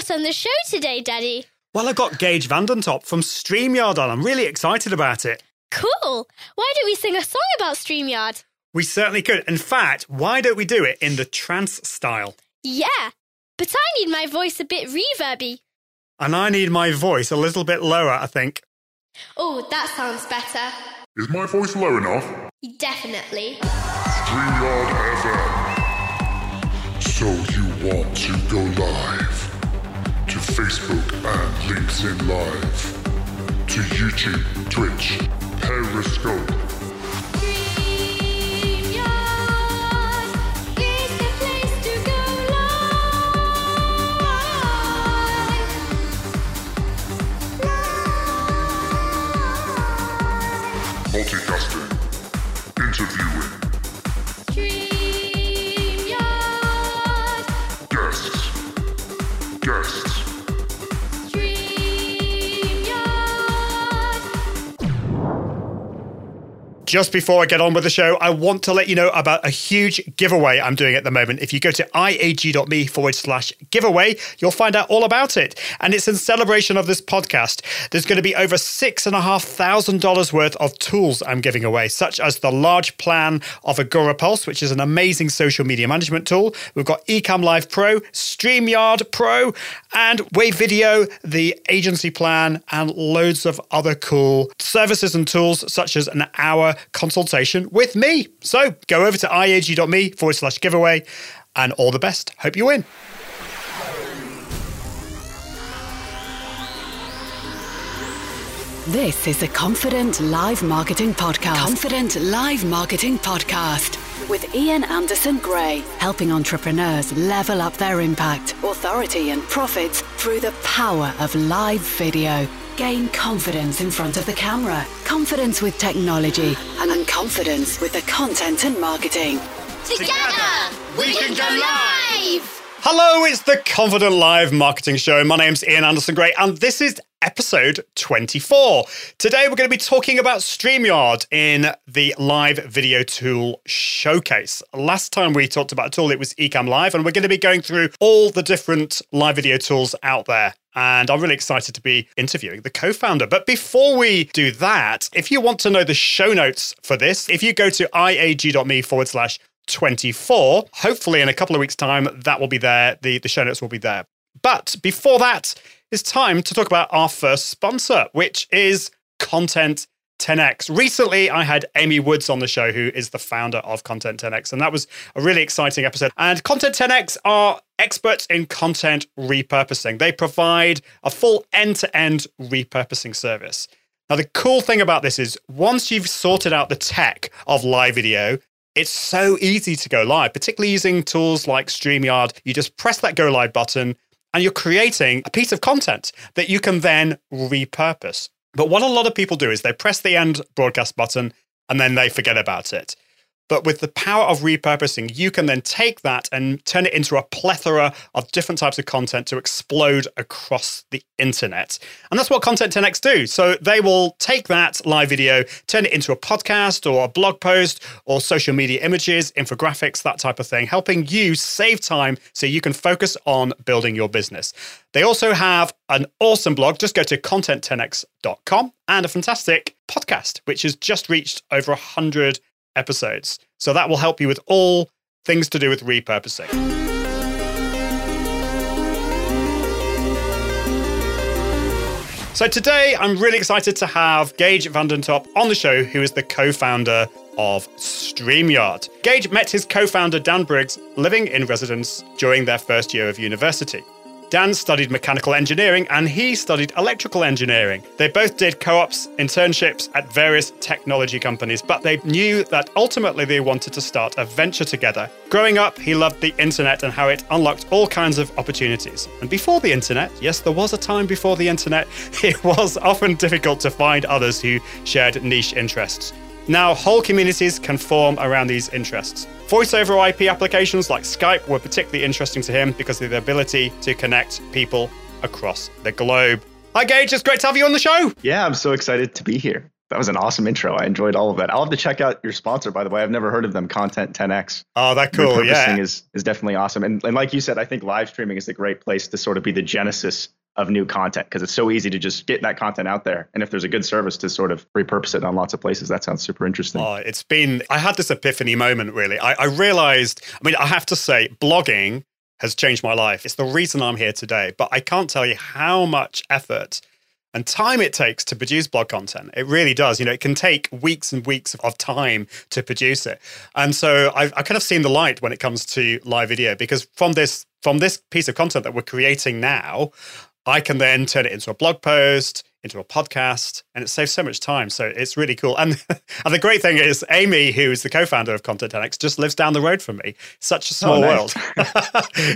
got on the show today, Daddy? Well, I got Geige Vandentop from StreamYard on. I'm really excited about it. Cool. Why don't we sing a song about StreamYard? We certainly could. In fact, why don't we do it in the trance style? Yeah, but I need my voice a bit reverby. And I need my voice a little bit lower, I think. Oh, that sounds better. Is my voice low enough? Definitely. StreamYard FM. So you want to go live to Facebook and LinkedIn Live, to YouTube, Twitch, Periscope. Just before I get on with the show, I want to let you know about a huge giveaway I'm doing at the moment. If you go to iag.me forward slash giveaway, you'll find out all about it. And it's in celebration of this podcast. There's going to be over $6,500 worth of tools I'm giving away, such as the large plan of Agorapulse, which is an amazing social media management tool. We've got Ecamm Live Pro, StreamYard Pro, and Wave Video, the agency plan, and loads of other cool services and tools, such as an hour consultation with me. So go over to iag.me forward slash giveaway, and all the best. Hope you win. This is the Confident Live Marketing Podcast. Confident Live Marketing Podcast with Ian Anderson Gray, helping entrepreneurs level up their impact, authority, and profits through the power of live video. Gain confidence in front of the camera, confidence with technology, and confidence with the content and marketing. Together, we can go live! Hello, it's the Confident Live Marketing Show. My name's Ian Anderson Gray, and this is episode 24. Today, we're going to be talking about StreamYard in the live video tool showcase. Last time we talked about a tool, it was Ecamm Live, and we're going to be going through all the different live video tools out there. And I'm really excited to be interviewing the co founder. But before we do that, if you want to know the show notes for this, if you go to iag.me forward slash 24. Hopefully, in a couple of weeks' time, that will be there. The, the show notes will be there. But before that, it's time to talk about our first sponsor, which is Content 10x. Recently, I had Amy Woods on the show, who is the founder of Content 10x, and that was a really exciting episode. And Content 10x are experts in content repurposing. They provide a full end to end repurposing service. Now, the cool thing about this is once you've sorted out the tech of live video, it's so easy to go live, particularly using tools like StreamYard. You just press that go live button and you're creating a piece of content that you can then repurpose. But what a lot of people do is they press the end broadcast button and then they forget about it. But with the power of repurposing, you can then take that and turn it into a plethora of different types of content to explode across the internet. And that's what Content 10x do. So they will take that live video, turn it into a podcast or a blog post or social media images, infographics, that type of thing, helping you save time so you can focus on building your business. They also have an awesome blog. Just go to content10x.com and a fantastic podcast, which has just reached over 100 episodes. So that will help you with all things to do with repurposing. So today I'm really excited to have Geige Vandentop on the show, who is the co-founder of StreamYard. Geige met his co-founder Dan Briggs living in residence during their first year of university. Dan studied mechanical engineering and he studied electrical engineering. They both did co ops, internships at various technology companies, but they knew that ultimately they wanted to start a venture together. Growing up, he loved the internet and how it unlocked all kinds of opportunities. And before the internet, yes, there was a time before the internet, it was often difficult to find others who shared niche interests. Now, whole communities can form around these interests. Voice over IP applications like Skype were particularly interesting to him because of the ability to connect people across the globe. Hi, Geige. It's great to have you on the show. Yeah, I'm so excited to be here. that was an awesome intro. I enjoyed all of that. I'll have to check out your sponsor, by the way. I've never heard of them, Content 10X. Oh, that cool. Repurposing Yeah. is is definitely awesome. And and like you said, I think live streaming is a great place to sort of be the genesis of new content because it's so easy to just get that content out there. And if there's a good service to sort of repurpose it on lots of places, that sounds super interesting. Oh, it's been, I had this epiphany moment, really. I, I realized, I mean, I have to say, blogging has changed my life. It's the reason I'm here today, but I can't tell you how much effort and time it takes to produce blog content. It really does. You know, it can take weeks and weeks of time to produce it. And so I've, I've kind of seen the light when it comes to live video because from this from this piece of content that we're creating now, I can then turn it into a blog post, into a podcast, and it saves so much time. So it's really cool. And, and the great thing is, Amy, who is the co founder of Content 10X, just lives down the road from me. Such a small nice. world.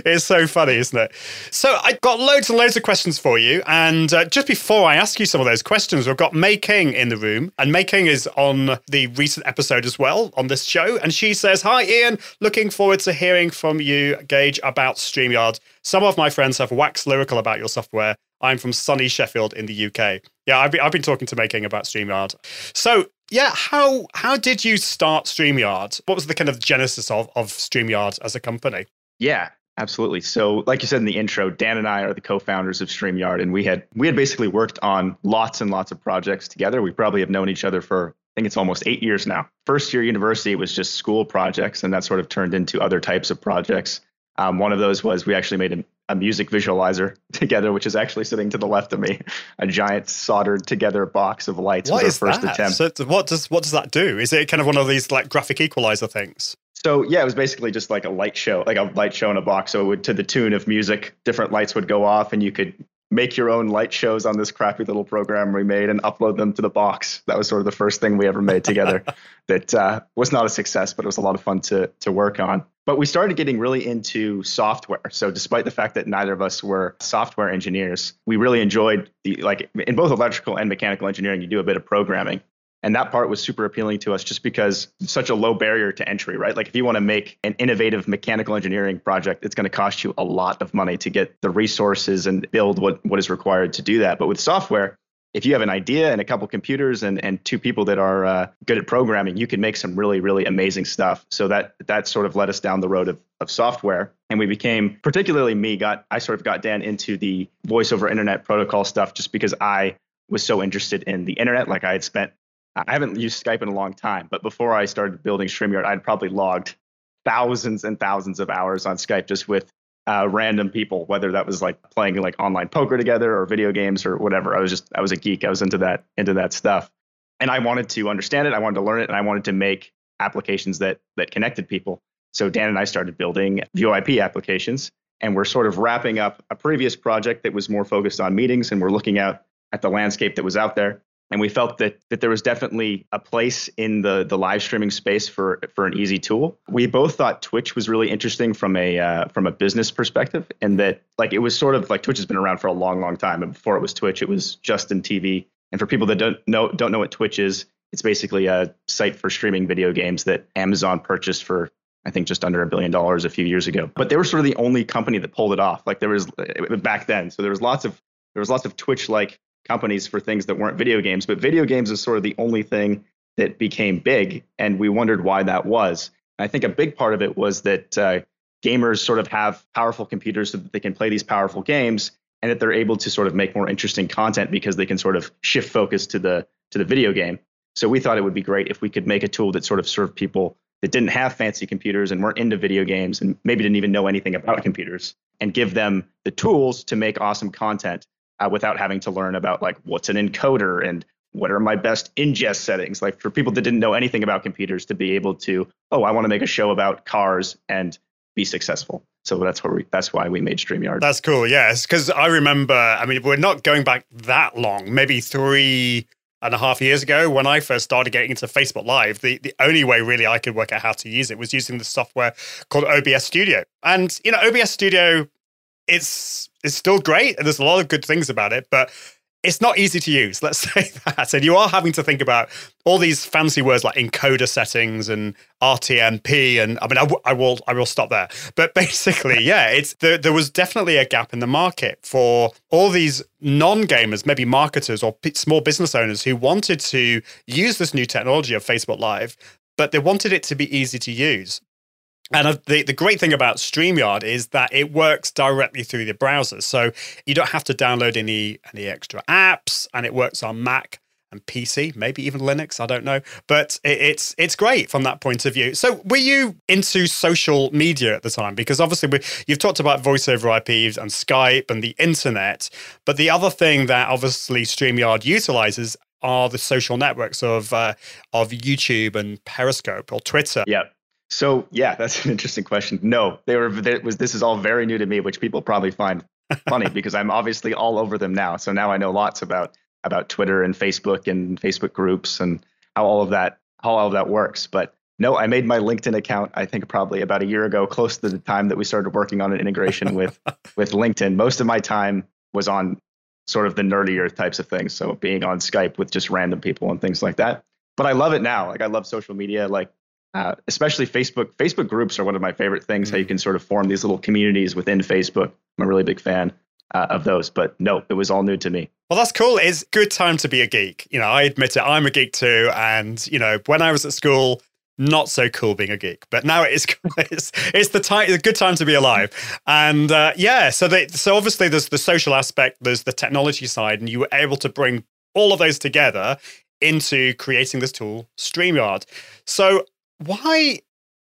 it's so funny, isn't it? So I've got loads and loads of questions for you. And uh, just before I ask you some of those questions, we've got May King in the room. And May King is on the recent episode as well on this show. And she says, Hi, Ian. Looking forward to hearing from you, Geige, about StreamYard. Some of my friends have waxed lyrical about your software. I'm from sunny Sheffield in the UK. Yeah, I've been, I've been talking to Making about StreamYard. So, yeah, how how did you start StreamYard? What was the kind of genesis of, of StreamYard as a company? Yeah, absolutely. So, like you said in the intro, Dan and I are the co-founders of StreamYard, and we had we had basically worked on lots and lots of projects together. We probably have known each other for I think it's almost eight years now. First year university it was just school projects, and that sort of turned into other types of projects. Um, one of those was we actually made a, a music visualizer together, which is actually sitting to the left of me, a giant soldered together box of lights. What was our first that? attempt. So what does what does that do? Is it kind of one of these like graphic equalizer things? So yeah, it was basically just like a light show, like a light show in a box. So it would, to the tune of music, different lights would go off, and you could make your own light shows on this crappy little program we made and upload them to the box. That was sort of the first thing we ever made together. that uh, was not a success, but it was a lot of fun to to work on. But we started getting really into software. So despite the fact that neither of us were software engineers, we really enjoyed the like in both electrical and mechanical engineering, you do a bit of programming. And that part was super appealing to us just because such a low barrier to entry, right? Like if you want to make an innovative mechanical engineering project, it's going to cost you a lot of money to get the resources and build what, what is required to do that. But with software, if you have an idea and a couple computers and, and two people that are uh, good at programming, you can make some really, really amazing stuff. So that that sort of led us down the road of, of software. And we became, particularly me, got I sort of got Dan into the voice over internet protocol stuff just because I was so interested in the internet. Like I had spent I haven't used Skype in a long time, but before I started building StreamYard, I'd probably logged thousands and thousands of hours on Skype just with uh, random people, whether that was like playing like online poker together or video games or whatever. I was just I was a geek. I was into that into that stuff, and I wanted to understand it. I wanted to learn it, and I wanted to make applications that that connected people. So Dan and I started building VoIP applications, and we're sort of wrapping up a previous project that was more focused on meetings, and we're looking out at the landscape that was out there and we felt that that there was definitely a place in the the live streaming space for for an easy tool. We both thought Twitch was really interesting from a uh, from a business perspective, and that like it was sort of like Twitch has been around for a long, long time, and before it was Twitch, it was Justin TV. And for people that don't know don't know what Twitch is, it's basically a site for streaming video games that Amazon purchased for I think just under a billion dollars a few years ago. But they were sort of the only company that pulled it off. Like there was back then, so there was lots of there was lots of Twitch like companies for things that weren't video games, but video games is sort of the only thing that became big, and we wondered why that was. And I think a big part of it was that uh, gamers sort of have powerful computers so that they can play these powerful games, and that they're able to sort of make more interesting content because they can sort of shift focus to the to the video game. So we thought it would be great if we could make a tool that sort of served people that didn't have fancy computers and weren't into video games and maybe didn't even know anything about computers, and give them the tools to make awesome content uh, without having to learn about like what's an encoder and what are my best ingest settings like for people that didn't know anything about computers to be able to oh i want to make a show about cars and be successful so that's where we that's why we made streamyard That's cool. Yes, because I remember. I mean, we're not going back that long. Maybe three and a half years ago, when I first started getting into Facebook Live, the, the only way really I could work out how to use it was using the software called OBS Studio. And you know, OBS Studio, it's it's still great, and there's a lot of good things about it, but it's not easy to use. Let's say that, and you are having to think about all these fancy words like encoder settings and RTMP, and I mean, I, w- I will, I will stop there. But basically, yeah, it's there, there was definitely a gap in the market for all these non-gamers, maybe marketers or p- small business owners who wanted to use this new technology of Facebook Live, but they wanted it to be easy to use. And the, the great thing about StreamYard is that it works directly through the browser. So you don't have to download any, any extra apps, and it works on Mac and PC, maybe even Linux. I don't know, but it, it's it's great from that point of view. So, were you into social media at the time? Because obviously, we, you've talked about voice over IPs and Skype and the internet, but the other thing that obviously Streamyard utilizes are the social networks of uh, of YouTube and Periscope or Twitter. Yeah. So yeah, that's an interesting question. No, they were. They, was this is all very new to me, which people probably find funny because I'm obviously all over them now. So now I know lots about about Twitter and Facebook and Facebook groups and how all of that how all of that works. But no, I made my LinkedIn account. I think probably about a year ago, close to the time that we started working on an integration with with LinkedIn. Most of my time was on sort of the nerdier types of things. So being on Skype with just random people and things like that. But I love it now. Like I love social media. Like uh, especially Facebook. Facebook groups are one of my favorite things. Mm-hmm. How you mm. can sort of form these little communities within Facebook. I'm a really big fan uh, of those. But no, it was all new to me. Well, that's cool. It's good time to be a geek. You know, I admit it. I'm a geek too. And you know, when I was at school, not so cool being a geek, but now it is. It's, it's the time. It's a good time to be alive. And uh, yeah, so they, so obviously there's the social aspect, there's the technology side, and you were able to bring all of those together into creating this tool, Streamyard. So why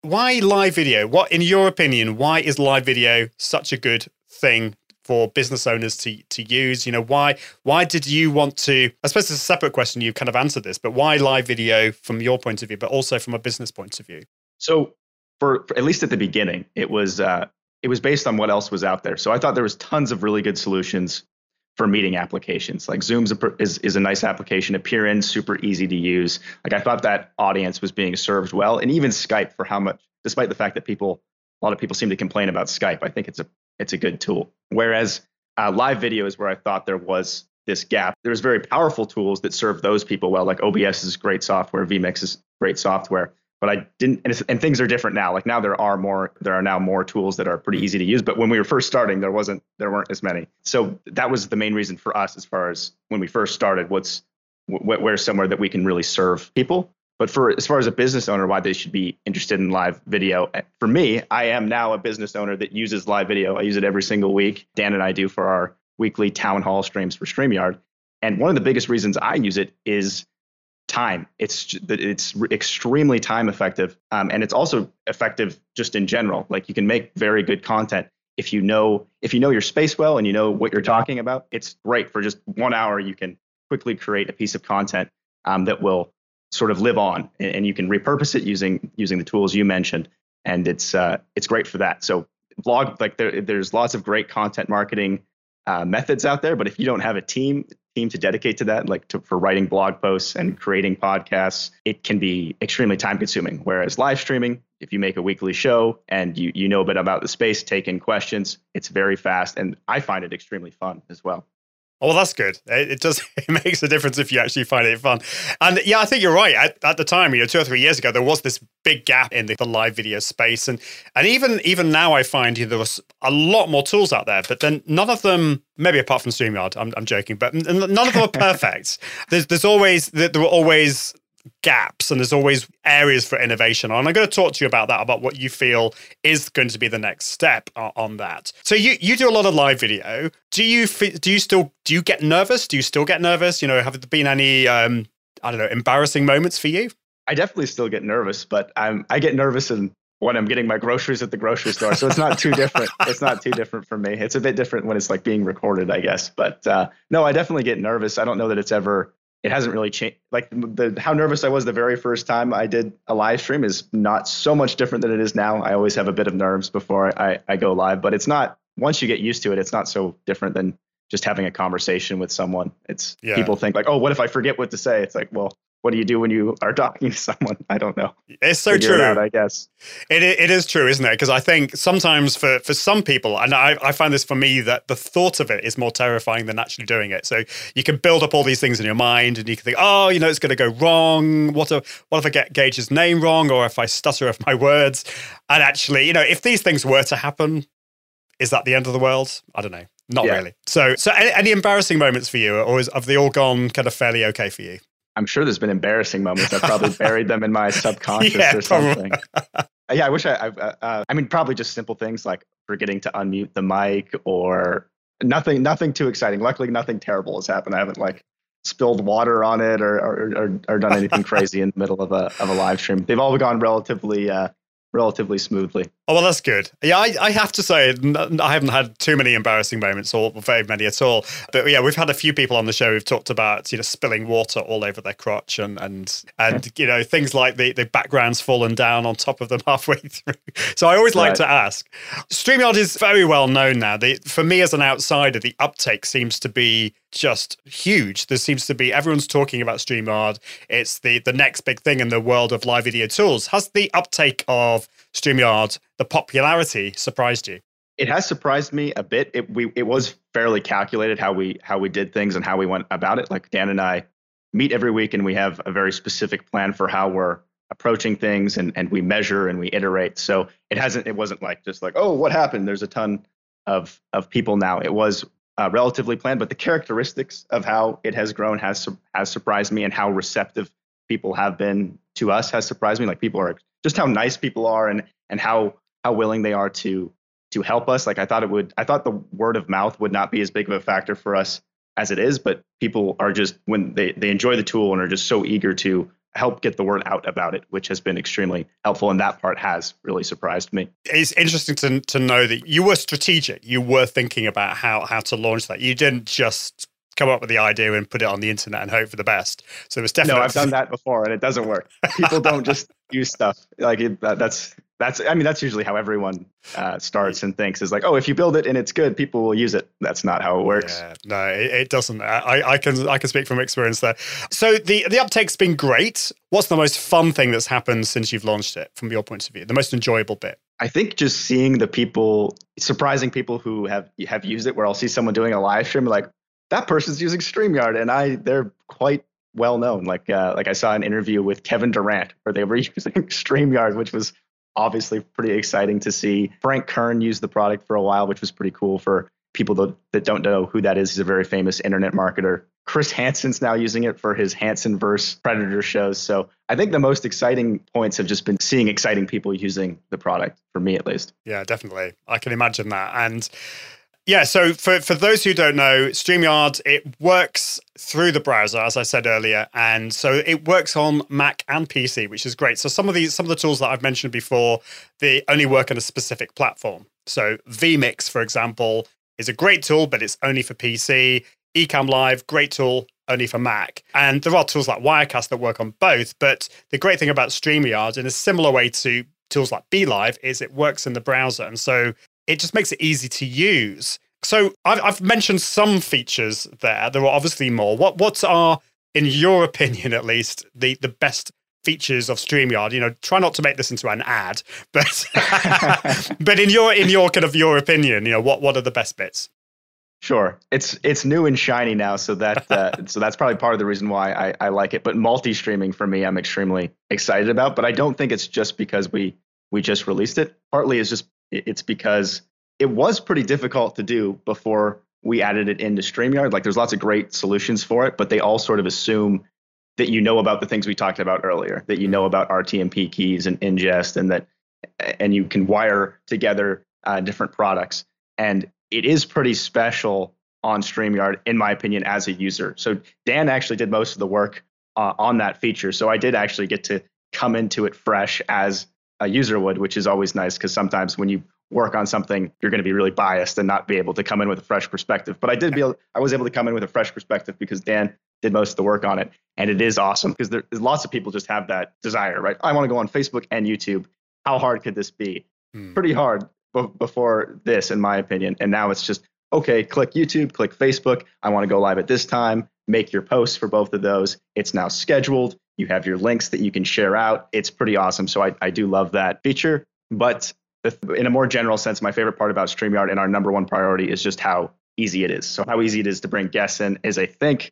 why live video? What in your opinion, why is live video such a good thing for business owners to to use? You know, why why did you want to I suppose it's a separate question, you kind of answered this, but why live video from your point of view, but also from a business point of view? So for, for at least at the beginning, it was uh it was based on what else was out there. So I thought there was tons of really good solutions for meeting applications. Like Zoom's a, is is a nice application. Appear.in super easy to use. Like I thought that audience was being served well, and even Skype for how much, despite the fact that people, a lot of people seem to complain about Skype. I think it's a it's a good tool. Whereas uh, live video is where I thought there was this gap. There's very powerful tools that serve those people well. Like OBS is great software, vMix is great software but I didn't. And, and, things are different now. Like now there are more. There are now more tools that are pretty easy to use. But when we were first starting, there wasn't. There weren't as many. So that was the main reason for us, as far as when we first started. What's where's somewhere that we can really serve people. But for as far as a business owner, why they should be interested in live video. Eh, for me, I am now a business owner that uses live video. I use it every single week. Dan and I do for our weekly town hall streams for StreamYard. And one of the biggest reasons I use it is time. It's it's extremely time effective, um, and it's also effective just in general. Like you can make very good content if you know if you know your space well and you know what you're talking about. It's great for just one hour. You can quickly create a piece of content um, that will sort of live on, and, and, you can repurpose it using using the tools you mentioned, and it's uh, it's great for that. So blog like there, there's lots of great content marketing uh, methods out there, but if you don't have a team, team to dedicate to that, like to, for writing blog posts and creating podcasts, it can be extremely time consuming. Whereas live streaming, if you make a weekly show and you, you know a bit about the space, take in questions, it's very fast. And I find it extremely fun as well. Oh, well, that's good. It, it, does. It makes a difference if you actually find it fun. And yeah, I think you're right. At, at, the time, you know, two or three years ago, there was this big gap in the, the live video space, and and even even now, I find you know, there was a lot more tools out there, but then none of them, maybe apart from Streamyard, I'm, I'm joking, but none of them are perfect. there's there's always there were always gaps and there's always areas for innovation. And I'm going to talk to you about that, about what you feel is going to be the next step on that. So you you do a lot of live video. Do you do you still do you get nervous? Do you still get nervous? You know, have there been any um, I don't know embarrassing moments for you? I definitely still get nervous, but I'm I get nervous and when I'm getting my groceries at the grocery store. So it's not too different. it's not too different for me. It's a bit different when it's like being recorded, I guess. But uh, no, I definitely get nervous. I don't know that it's ever it hasn't really changed. Like the how nervous I was the very first time I did a live stream is not so much different than it is now. I always have a bit of nerves before I, I go live, but it's not once you get used to it, it's not so different than just having a conversation with someone. It's yeah. people think like, oh, what if I forget what to say? It's like, well, what do you do when you are talking to someone? I don't know. It's so Figure true. It out, I guess. It, it is true, isn't it? Because I think sometimes for, for some people, and I, I find this for me, that the thought of it is more terrifying than actually doing it. So you can build up all these things in your mind and you can think, oh, you know, it's going to go wrong. What if, what if I get Geige's name wrong or if I stutter off my words? And actually, you know, if these things were to happen, is that the end of the world? I don't know. Not Yeah. really. So, so any, any embarrassing moments for you, or is, have they all gone kind of fairly okay for you? I'm sure there's been embarrassing moments. I probably buried them in my subconscious Yeah, or something. Uh, yeah, I wish I. I, uh, uh, I mean, probably just simple things like forgetting to unmute the mic or nothing. Nothing too exciting. Luckily, nothing terrible has happened. I haven't like spilled water on it or or, or, or done anything crazy in the middle of a of a live stream. They've all gone relatively uh, relatively smoothly. Oh well, that's good. Yeah, I, I have to say I haven't had too many embarrassing moments, or very many at all. But yeah, we've had a few people on the show who've talked about you know spilling water all over their crotch and and and you know things like the the background's fallen down on top of them halfway through. So I always like Right. to ask. Streamyard is very well known now. The, for me as an outsider, the uptake seems to be just huge. There seems to be everyone's talking about StreamYard. It's the the next big thing in the world of live video tools. Has the uptake of StreamYard, the popularity, surprised you? It has surprised me a bit. It we it was fairly calculated how we how we did things and how we went about it. Like Dan and I meet every week and we have a very specific plan for how we're approaching things and and we measure and we iterate. So it hasn't it wasn't like just like oh what happened. There's a ton of of people now. It was uh, relatively planned, but the characteristics of how it has grown has has surprised me and how receptive people have been to us has surprised me. Like people are just how nice people are and and how how willing they are to to help us. Like I thought it would. I thought the word of mouth would not be as big of a factor for us as it is, but people are just when they they enjoy the tool and are just so eager to help get the word out about it, which has been extremely helpful. And that part has really surprised me. It's interesting to to know that you were strategic. You were thinking about how how to launch that. You didn't just come up with the idea and put it on the internet and hope for the best. So it was definitely No, I've done that before, and it doesn't work. People don't just use stuff like it, that, that's that's. I mean, that's usually how everyone uh, starts and thinks is like, oh, if you build it and it's good, people will use it. That's not how it works. Yeah, no, it, it doesn't. I, I can I can speak from experience there. So the the uptake's been great. What's the most fun thing that's happened since you've launched it, from your point of view? The most enjoyable bit. I think just seeing the people, surprising people who have have used it, where I'll see someone doing a live stream, like that person's using Streamyard, and I they're quite well known. Like uh, like I saw an interview with Kevin Durant where they were using Streamyard, which was obviously pretty exciting to see. Frank Kern used the product for a while, which was pretty cool for people that, that don't know who that is. He's a very famous internet marketer. Chris Hansen's now using it for his Hansen verse Predator shows. So I think the most exciting points have just been seeing exciting people using the product, for me at least. Yeah, definitely. I can imagine that. And yeah, so for, for those who don't know, StreamYard, it works through the browser, as I said earlier. And so it works on Mac and PC, which is great. So some of these some of the tools that I've mentioned before, they only work on a specific platform. So vMix, for example, is a great tool, but it's only for PC. Ecamm Live, great tool, only for Mac. And there are tools like Wirecast that work on both. But the great thing about StreamYard, in a similar way to tools like BeLive, is it works in the browser. And so it just makes it easy to use. So I've, I've mentioned some features there. There are obviously more. What what are, in your opinion at least, the the best features of StreamYard? You know, try not to make this into an ad, but but in your in your kind of your opinion, you know, what what are the best bits? Sure, it's it's new and shiny now, so that uh, so that's probably part of the reason why I, I like it. But multi-streaming for me, I'm extremely excited about. But I don't think it's just because we we just released it. Partly is just it's because it was pretty difficult to do before we added it into Streamyard. Like there's lots of great solutions for it, but they all sort of assume that you know about the things we talked about earlier, that you know about RTMP keys and ingest, and that and you can wire together uh, different products. And it is pretty special on StreamYard, in my opinion, as a user. So Dan actually did most of the work uh, on that feature. So I did actually get to come into it fresh as a user would, which is always nice because sometimes when you work on something, you're going to be really biased and not be able to come in with a fresh perspective. But I did be able, I was able to come in with a fresh perspective because Dan did most of the work on it, and it is awesome because there's lots of people just have that desire, right? I want to go on Facebook and YouTube. How hard could this be? Hmm. Pretty hard b- before this, in my opinion. And now it's just okay. Click YouTube, click Facebook. I want to go live at this time. Make your posts for both of those. It's now scheduled. You have your links that you can share out. It's pretty awesome. So I, I do love that feature. But in a more general sense, my favorite part about StreamYard and our number one priority is just how easy it is. So how easy it is to bring guests in is, I think,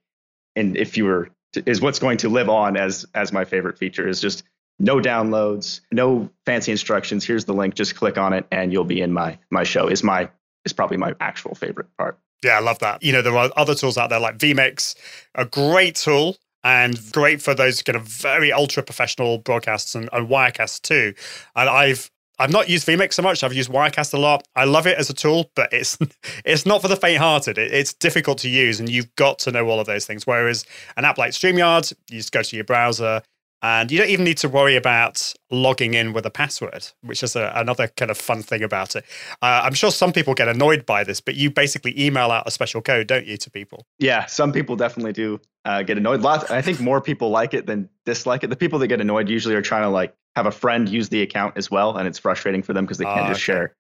and if you were to, is what's going to live on as as my favorite feature is just no downloads, no fancy instructions. Here's the link. Just click on it, and you'll be in my my show. Is my is probably my actual favorite part. Yeah, I love that. You know, there are other tools out there like vMix, a great tool and great for those kind of very ultra professional broadcasts and, and Wirecasts too. And I've I've not used vMix so much. I've used Wirecast a lot. I love it as a tool, but it's it's not for the faint-hearted. It, it's difficult to use, and you've got to know all of those things. Whereas an app like StreamYard, you just go to your browser, and you don't even need to worry about logging in with a password, which is a, another kind of fun thing about it. Uh, I'm sure some people get annoyed by this, but you basically email out a special code, don't you, to people? Yeah, some people definitely do uh, get annoyed. Lots, I think more people like it than dislike it. The people that get annoyed usually are trying to like have a friend use the account as well, and it's frustrating for them because they can't uh, just okay. share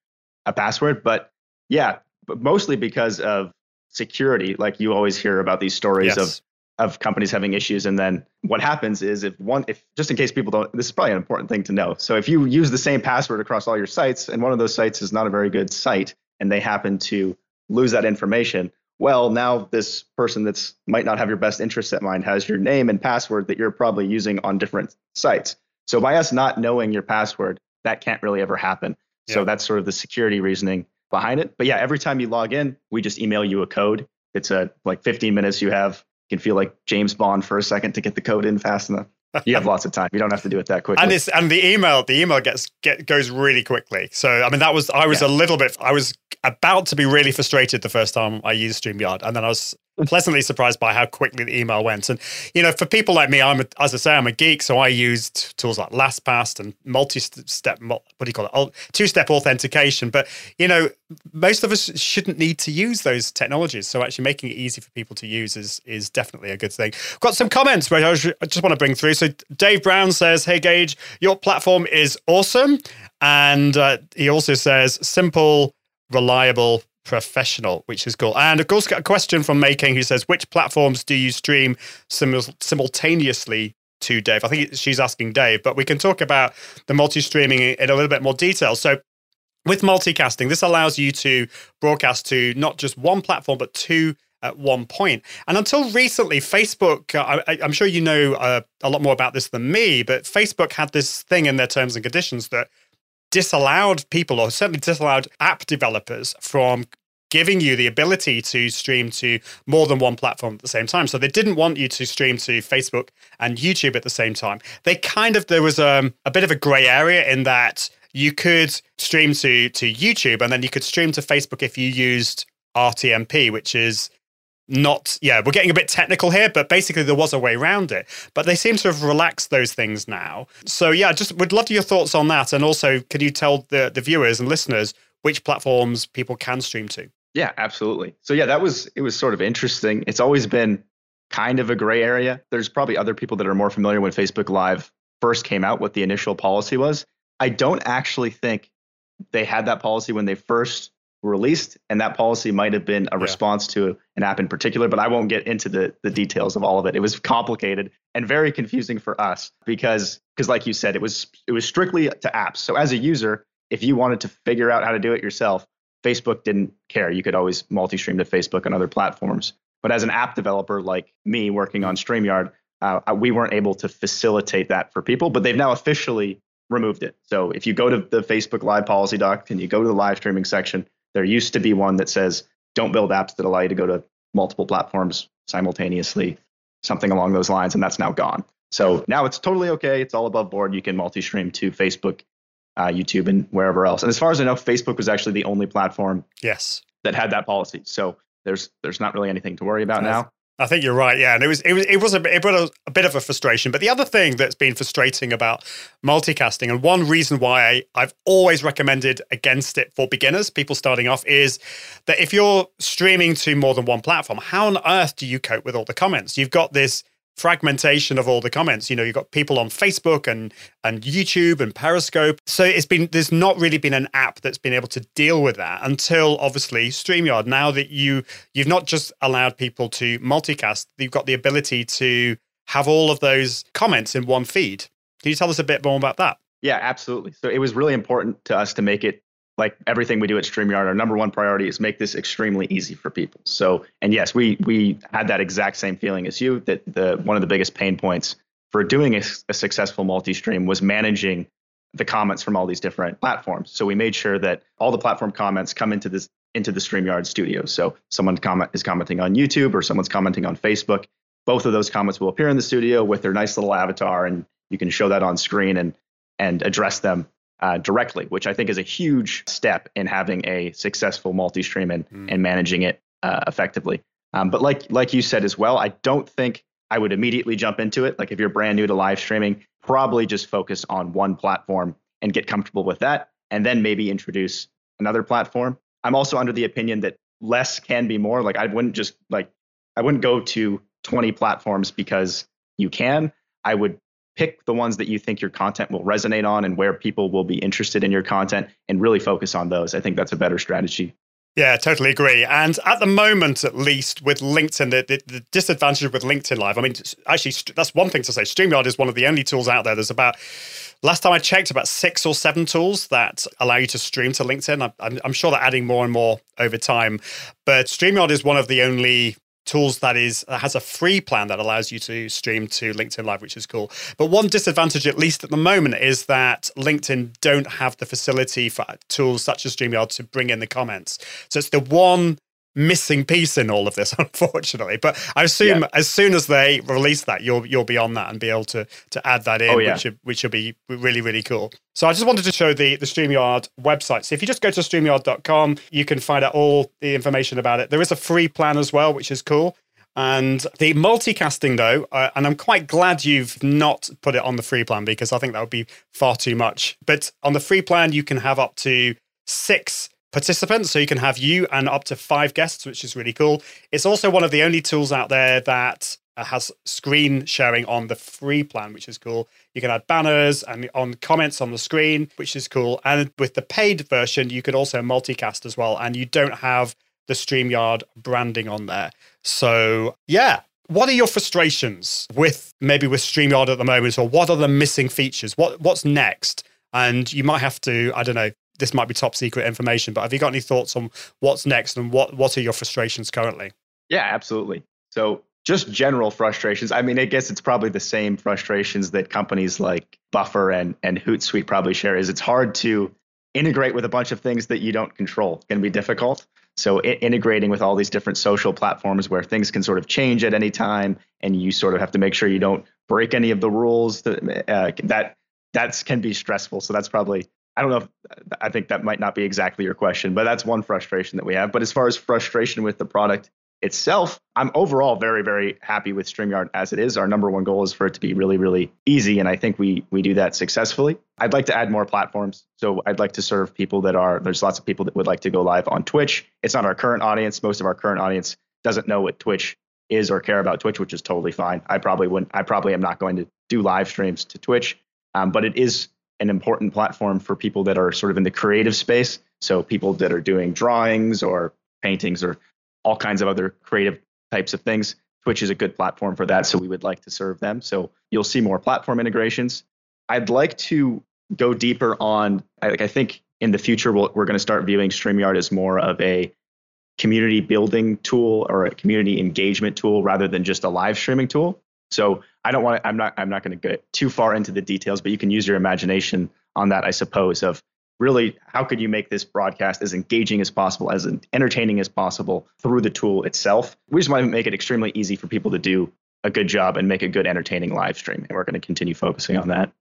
a password. But yeah, but mostly because of security. Like you always hear about these stories yes. of of companies having issues and then what happens is if one if just in case people don't this is probably an important thing to know so if you use the same password across all your sites and one of those sites is not a very good site and they happen to lose that information well now this person that's might not have your best interests at mind has your name and password that you're probably using on different sites. So by us not knowing your password that can't really ever happen. Yeah. so that's sort of the security reasoning behind it. But yeah every time you log in we just email you a code. It's a like 15 minutes you have. You can feel like James Bond for a second to get the code in fast enough. You have lots of time. You don't have to do it that quickly. And it's and the email, the email gets get goes really quickly. So I mean, that was I was yeah. a little bit. I was about to be really frustrated the first time I used StreamYard, and then I was pleasantly surprised by how quickly the email went. And you know, for people like me, I'm a, as I say, I'm a geek, so I used tools like LastPass and multi-step, what do you call it, two-step authentication. But you know, most of us shouldn't need to use those technologies. So actually, making it easy for people to use is is definitely a good thing. got some comments which I just want to bring through. So Dave Brown says, "Hey Geige, your platform is awesome," and uh, he also says, "Simple." reliable professional, which is cool. And of course, got a question from Making who says, which platforms do you stream sim- simultaneously to Dave? I think she's asking Dave, but we can talk about the multi-streaming in a little bit more detail. So with multicasting, this allows you to broadcast to not just one platform, but two at one point. And until recently, Facebook, uh, I, am sure you know uh, a lot more about this than me, but Facebook had this thing in their terms and conditions that disallowed people, or certainly disallowed app developers from giving you the ability to stream to more than one platform at the same time. So they didn't want you to stream to Facebook and YouTube at the same time. They kind of there was um, a bit of a gray area in that you could stream to to YouTube and then you could stream to Facebook if you used RTMP, which is not yeah we're getting a bit technical here but basically there was a way around it. But they seem to have relaxed those things now. So yeah just would love your thoughts on that. And also can you tell the the viewers and listeners which platforms people can stream to? Yeah absolutely. So yeah that was it was sort of interesting. It's always been kind of a gray area. There's probably other people that are more familiar when facebook live first came out what the initial policy was. I don't actually think they had that policy when they first released, and that policy might have been a yeah. response to an app in particular. But I won't get into the the details of all of it. It was complicated and very confusing for us because because like you said, it was it was strictly to apps. So as a user, if you wanted to figure out how to do it yourself, Facebook didn't care. You could always multi-stream to Facebook and other platforms. But as an app developer like me working on StreamYard, uh, we weren't able to facilitate that for people. But they've now officially removed it. So if you go to the Facebook Live policy doc and you go to the live streaming section, there used to be one that says don't build apps that allow you to go to multiple platforms simultaneously, something along those lines, and that's now gone. So now it's totally okay. It's all above board. You can multi-stream to Facebook, uh, YouTube, and wherever else. And as far as I know, Facebook was actually the only platform yes that had that policy. So there's there's not really anything to worry about now. I think you're right. Yeah, and it was it was it was a it was a, bit of a frustration. But the other thing that's been frustrating about multicasting, and one reason why I, I've always recommended against it for beginners, people starting off, is that if you're streaming to more than one platform, how on earth do you cope with all the comments? You've got this fragmentation of all the comments. You know, you've got people on Facebook and and YouTube and Periscope. So it's been there's not really been an app that's been able to deal with that until obviously StreamYard. Now that you you've not just allowed people to multicast, you've got the ability to have all of those comments in one feed. Can you tell us a bit more about that? Yeah, absolutely. So it was really important to us to make it like everything we do at StreamYard. Our number one priority is make this extremely easy for people. So, and yes, we we had that exact same feeling as you that the one of the biggest pain points for doing a, a successful multi-stream was managing the comments from all these different platforms. So we made sure that all the platform comments come into this into the StreamYard studio. So someone comment is commenting on YouTube or someone's commenting on Facebook. Both of those comments will appear in the studio with their nice little avatar, and you can show that on screen and and address them uh, directly, which I think is a huge step in having a successful multi-stream and, mm. and managing it uh, effectively. Um, but like like you said as well, I don't think I would immediately jump into it. Like if you're brand new to live streaming, probably just focus on one platform and get comfortable with that, and then maybe introduce another platform. I'm also under the opinion that less can be more. Like I wouldn't just like I wouldn't go to 20 platforms because you can. I would pick the ones that you think your content will resonate on and where people will be interested in your content and really focus on those. I think that's a better strategy. Yeah, totally agree. And at the moment, at least with LinkedIn, the, the, the, disadvantage with LinkedIn Live, I mean, actually, that's one thing to say. StreamYard is one of the only tools out there. There's about, last time I checked, about six or seven tools that allow you to stream to LinkedIn. I'm, I'm sure they're adding more and more over time. But StreamYard is one of the only tools that is that has a free plan that allows you to stream to LinkedIn Live, which is cool. But one disadvantage, at least at the moment, is that LinkedIn don't have the facility for tools such as StreamYard to bring in the comments. So it's the one missing piece in all of this, unfortunately. But I assume yeah. as soon as they release that, you'll you'll be on that and be able to to add that in, oh, yeah. which which will be really really cool. So I just wanted to show the the Streamyard website. So if you just go to streamyard.com, you can find out all the information about it. There is a free plan as well, which is cool. And the multicasting, though, uh, and I'm quite glad you've not put it on the free plan because I think that would be far too much. But on the free plan, you can have up to six participants. So you can have you and up to five guests, which is really cool. It's also one of the only tools out there that uh, has screen sharing on the free plan, which is cool. You can add banners and on comments on the screen, which is cool. And with the paid version, you can also multicast as well. And you don't have the StreamYard branding on there. So, yeah. What are your frustrations with maybe with StreamYard at the moment, or what are the missing features? What what's next? And you might have to, I don't know, this might be top secret information, but have you got any thoughts on what's next and what what are your frustrations currently? Yeah, absolutely. So just general frustrations. I mean, I guess it's probably the same frustrations that companies like Buffer and and Hootsuite probably share. Is it's hard to integrate with a bunch of things that you don't control. It can be difficult. So integrating with all these different social platforms where things can sort of change at any time, and you sort of have to make sure you don't break any of the rules. That uh, that that's can be stressful. So that's probably I don't know if I think that might not be exactly your question, but that's one frustration that we have. But as far as frustration with the product itself, I'm overall very, very happy with StreamYard as it is. Our number one goal is for it to be really, really easy. And I think we we do that successfully. I'd like to add more platforms. So I'd like to serve people that are there's lots of people that would like to go live on Twitch. It's not our current audience. Most of our current audience doesn't know what Twitch is or care about Twitch, which is totally fine. I probably wouldn't I probably am not going to do live streams to Twitch. Um, but it is an important platform for people that are sort of in the creative space. So people that are doing drawings or paintings or all kinds of other creative types of things. Twitch is a good platform for that. So we would like to serve them. So you'll see more platform integrations. I'd like to go deeper on, like, I think in the future, we we are going to start viewing StreamYard as more of a community building tool or a community engagement tool rather than just a live streaming tool. So I don't want to, I'm not, I'm not going to get too far into the details, but you can use your imagination on that, I suppose, of really how could you make this broadcast as engaging as possible, as entertaining as possible through the tool itself. We just want to make it extremely easy for people to do a good job and make a good entertaining live stream. And we're going to continue focusing on that.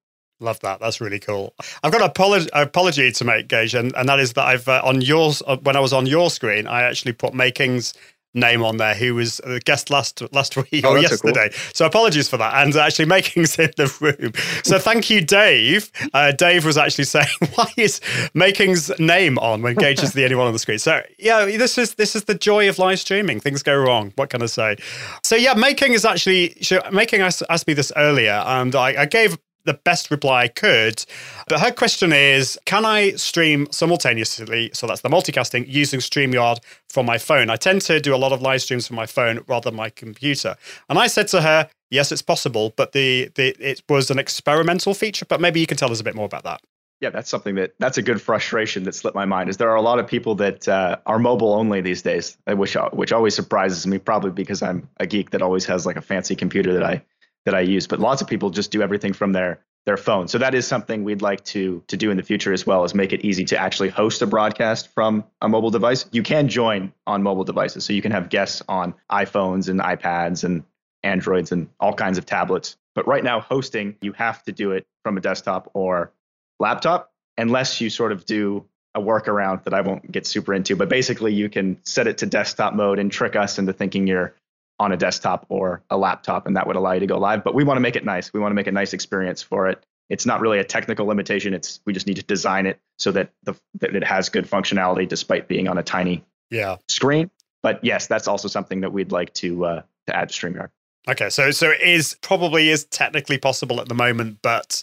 Love that. That's really cool. I've got an apology, apology to make, Geige, and, and that is that I've uh, on yours uh, when I was on your screen, I actually put Makings name on there who was a guest last last week oh, or yesterday. Cool. So apologies for that. And actually Making's in the room. So thank you, Dave. Uh, Dave was actually saying, why is Making's name on when Geige is the only one on the screen? So yeah, this is this is the joy of live streaming. Things go wrong. What can I say? So yeah, Making is actually Making asked, asked me this earlier, and I, I gave the best reply I could. But her question is Can I stream simultaneously? So that's the multicasting using StreamYard from my phone. I tend to do a lot of live streams from my phone rather than my computer. And I said to her, yes, it's possible, but the, the it was an experimental feature. But maybe you can tell us a bit more about that. Yeah, that's something that that's a good frustration that slipped my mind. Is there are a lot of people that uh, are mobile only these days, which which always surprises me. Probably because I'm a geek that always has like a fancy computer that I that I use. But lots of people just do everything from their their phone. So that is something we'd like to to do in the future as well is make it easy to actually host a broadcast from a mobile device. You can join on mobile devices, so you can have guests on iPhones and iPads and Androids and all kinds of tablets. But right now, hosting you have to do it from a desktop or laptop, unless you sort of do a workaround that I won't get super into. But basically, you can set it to desktop mode and trick us into thinking you're on a desktop or a laptop, and that would allow you to go live. But we want to make it nice. We want to make a nice experience for it. It's not really a technical limitation. It's we just need to design it so that the that it has good functionality despite being on a tiny yeah screen. But yes, that's also something that we'd like to uh, to add to StreamYard. Okay, so so it is probably is technically possible at the moment, but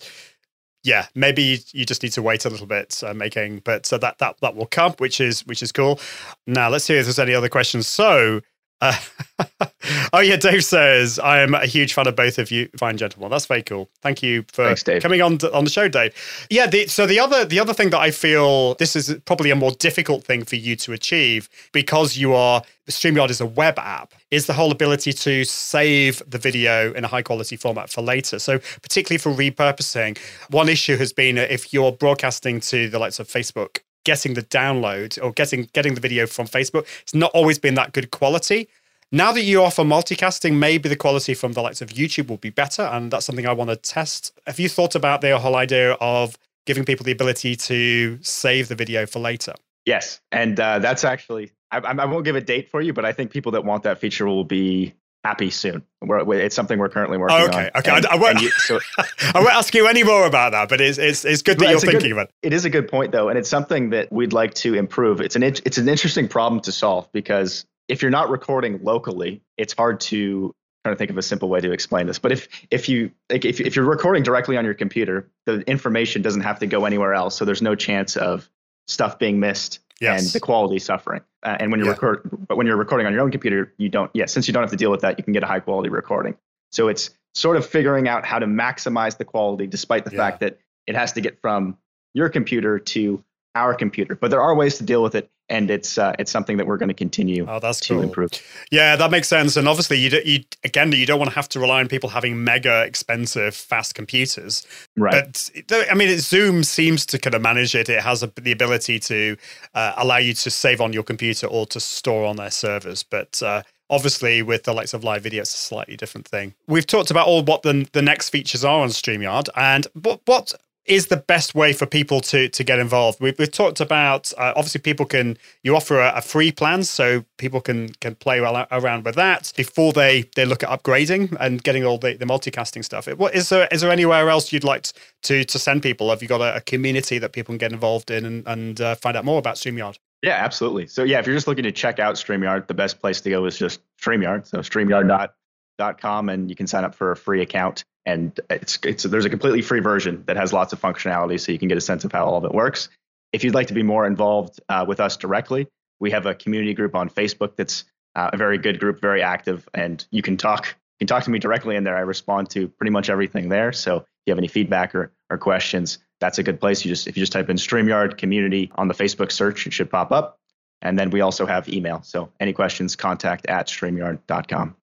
yeah, maybe you, you just need to wait a little bit uh, making, but so that that that will come, which is which is cool. Now let's see if there's any other questions. So uh, oh yeah, Dave says I am a huge fan of both of you, fine gentlemen. That's very cool. Thank you for Thanks, coming on to, on the show, Dave. Yeah. The, so the other the other thing that I feel this is probably a more difficult thing for you to achieve because you are StreamYard is a web app is the whole ability to save the video in a high quality format for later. So particularly for repurposing, one issue has been if you're broadcasting to the likes of Facebook getting the download or getting getting the video from Facebook. It's not always been that good quality. Now that you offer multicasting, maybe the quality from the likes of YouTube will be better, and that's something I want to test. Have you thought about the whole idea of giving people the ability to save the video for later? Yes, and uh, that's actually I, I won't give a date for you, but I think people that want that feature will be happy soon. We're, it's something we're currently working oh, okay. on. Okay, okay. I, I, won't, you, so, I won't ask you any more about that, but it's it's, it's good that you're thinking good, about. It. It is a good point though, and it's something that we'd like to improve. It's an it's an interesting problem to solve because if you're not recording locally, it's hard to trying to think of a simple way to explain this. But if if you like if if you're recording directly on your computer, the information doesn't have to go anywhere else, so there's no chance of stuff being missed yes. and the quality suffering. Uh, and when you yeah. record, but when you're recording on your own computer, you don't. Yeah, since you don't have to deal with that, you can get a high quality recording. So it's sort of figuring out how to maximize the quality, despite the yeah. fact that it has to get from your computer to our computer. But there are ways to deal with it, and it's uh, it's something that we're going to continue oh, that's to cool. improve. Yeah, that makes sense. And obviously, you, do, you again, you don't want to have to rely on people having mega expensive fast computers. Right. But I mean, Zoom seems to kind of manage it. It has a, the ability to uh, allow you to save on your computer or to store on their servers. But uh, Obviously, with the likes of live video, it's a slightly different thing. We've talked about all what the, the next features are on StreamYard, and what, what is the best way for people to to get involved? We've, we've talked about uh, obviously people can you offer a, a, free plan so people can can play well around with that before they they look at upgrading and getting all the, the multicasting stuff. What is there is there anywhere else you'd like to to send people? Have you got a, a community that people can get involved in and, and uh, find out more about StreamYard? Yeah, absolutely. So yeah, if you're just looking to check out StreamYard, the best place to go is just StreamYard. So StreamYard.com and you can sign up for a free account and it's, it's there's a completely free version that has lots of functionality so you can get a sense of how all of it works. If you'd like to be more involved uh, with us directly we have a community group on facebook that's uh, a very good group very active and you can talk you can talk to me directly in there. I respond to pretty much everything there. So if you have any feedback or, or questions that's a good place. You just if you just type in streamyard community on the facebook search it should pop up. And then we also have email. So any questions contact at streamyard.com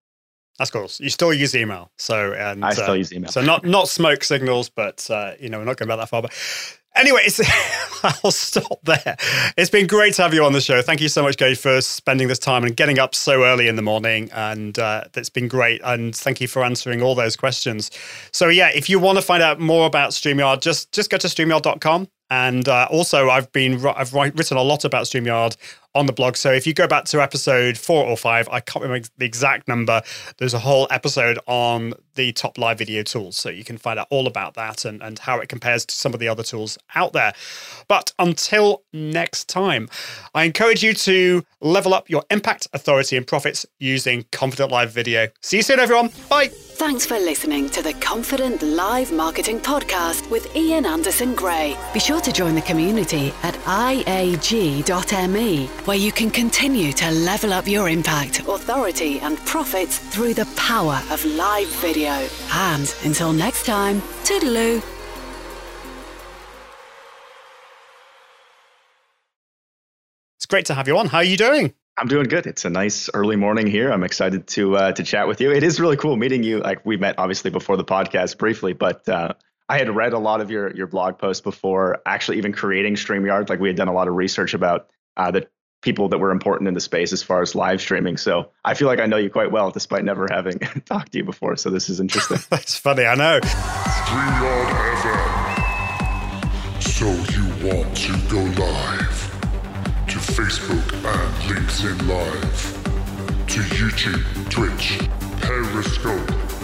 that's cool. You still use email, so and I still uh, use email. So not not smoke signals, but uh, you know we're not going back that far. But anyways, I'll stop there. It's been great to have you on the show. Thank you so much, Geige, for spending this time and getting up so early in the morning, and uh, that's been great. And thank you for answering all those questions. So yeah, if you want to find out more about Streamyard, just just go to streamyard.com and uh, also, I've been I've written a lot about Streamyard on the blog. So if you go back to episode four or five, I can't remember the exact number. There's a whole episode on the top live video tools, so you can find out all about that and and how it compares to some of the other tools out there. But until next time, I encourage you to level up your impact, authority, and profits using Confident Live Video. See you soon, everyone. Bye. Thanks for listening to the Confident Live Marketing Podcast with Ian Anderson Gray. Be sure to join the community at iag.me, where you can continue to level up your impact, authority, and profits through the power of live video. And until next time, toodaloo. It's great to have you on. How are you doing? I'm doing good. It's a nice early morning here. I'm excited to uh, to chat with you. It is really cool meeting you. Like we met obviously before the podcast briefly, but uh, I had read a lot of your your blog posts before actually even creating Streamyard. Like we had done a lot of research about uh, the people that were important in the space as far as live streaming. So I feel like I know you quite well, despite never having talked to you before. So this is interesting. That's funny. I know. So you want to go live to Facebook and LinkedIn Live, to YouTube, Twitch, Periscope,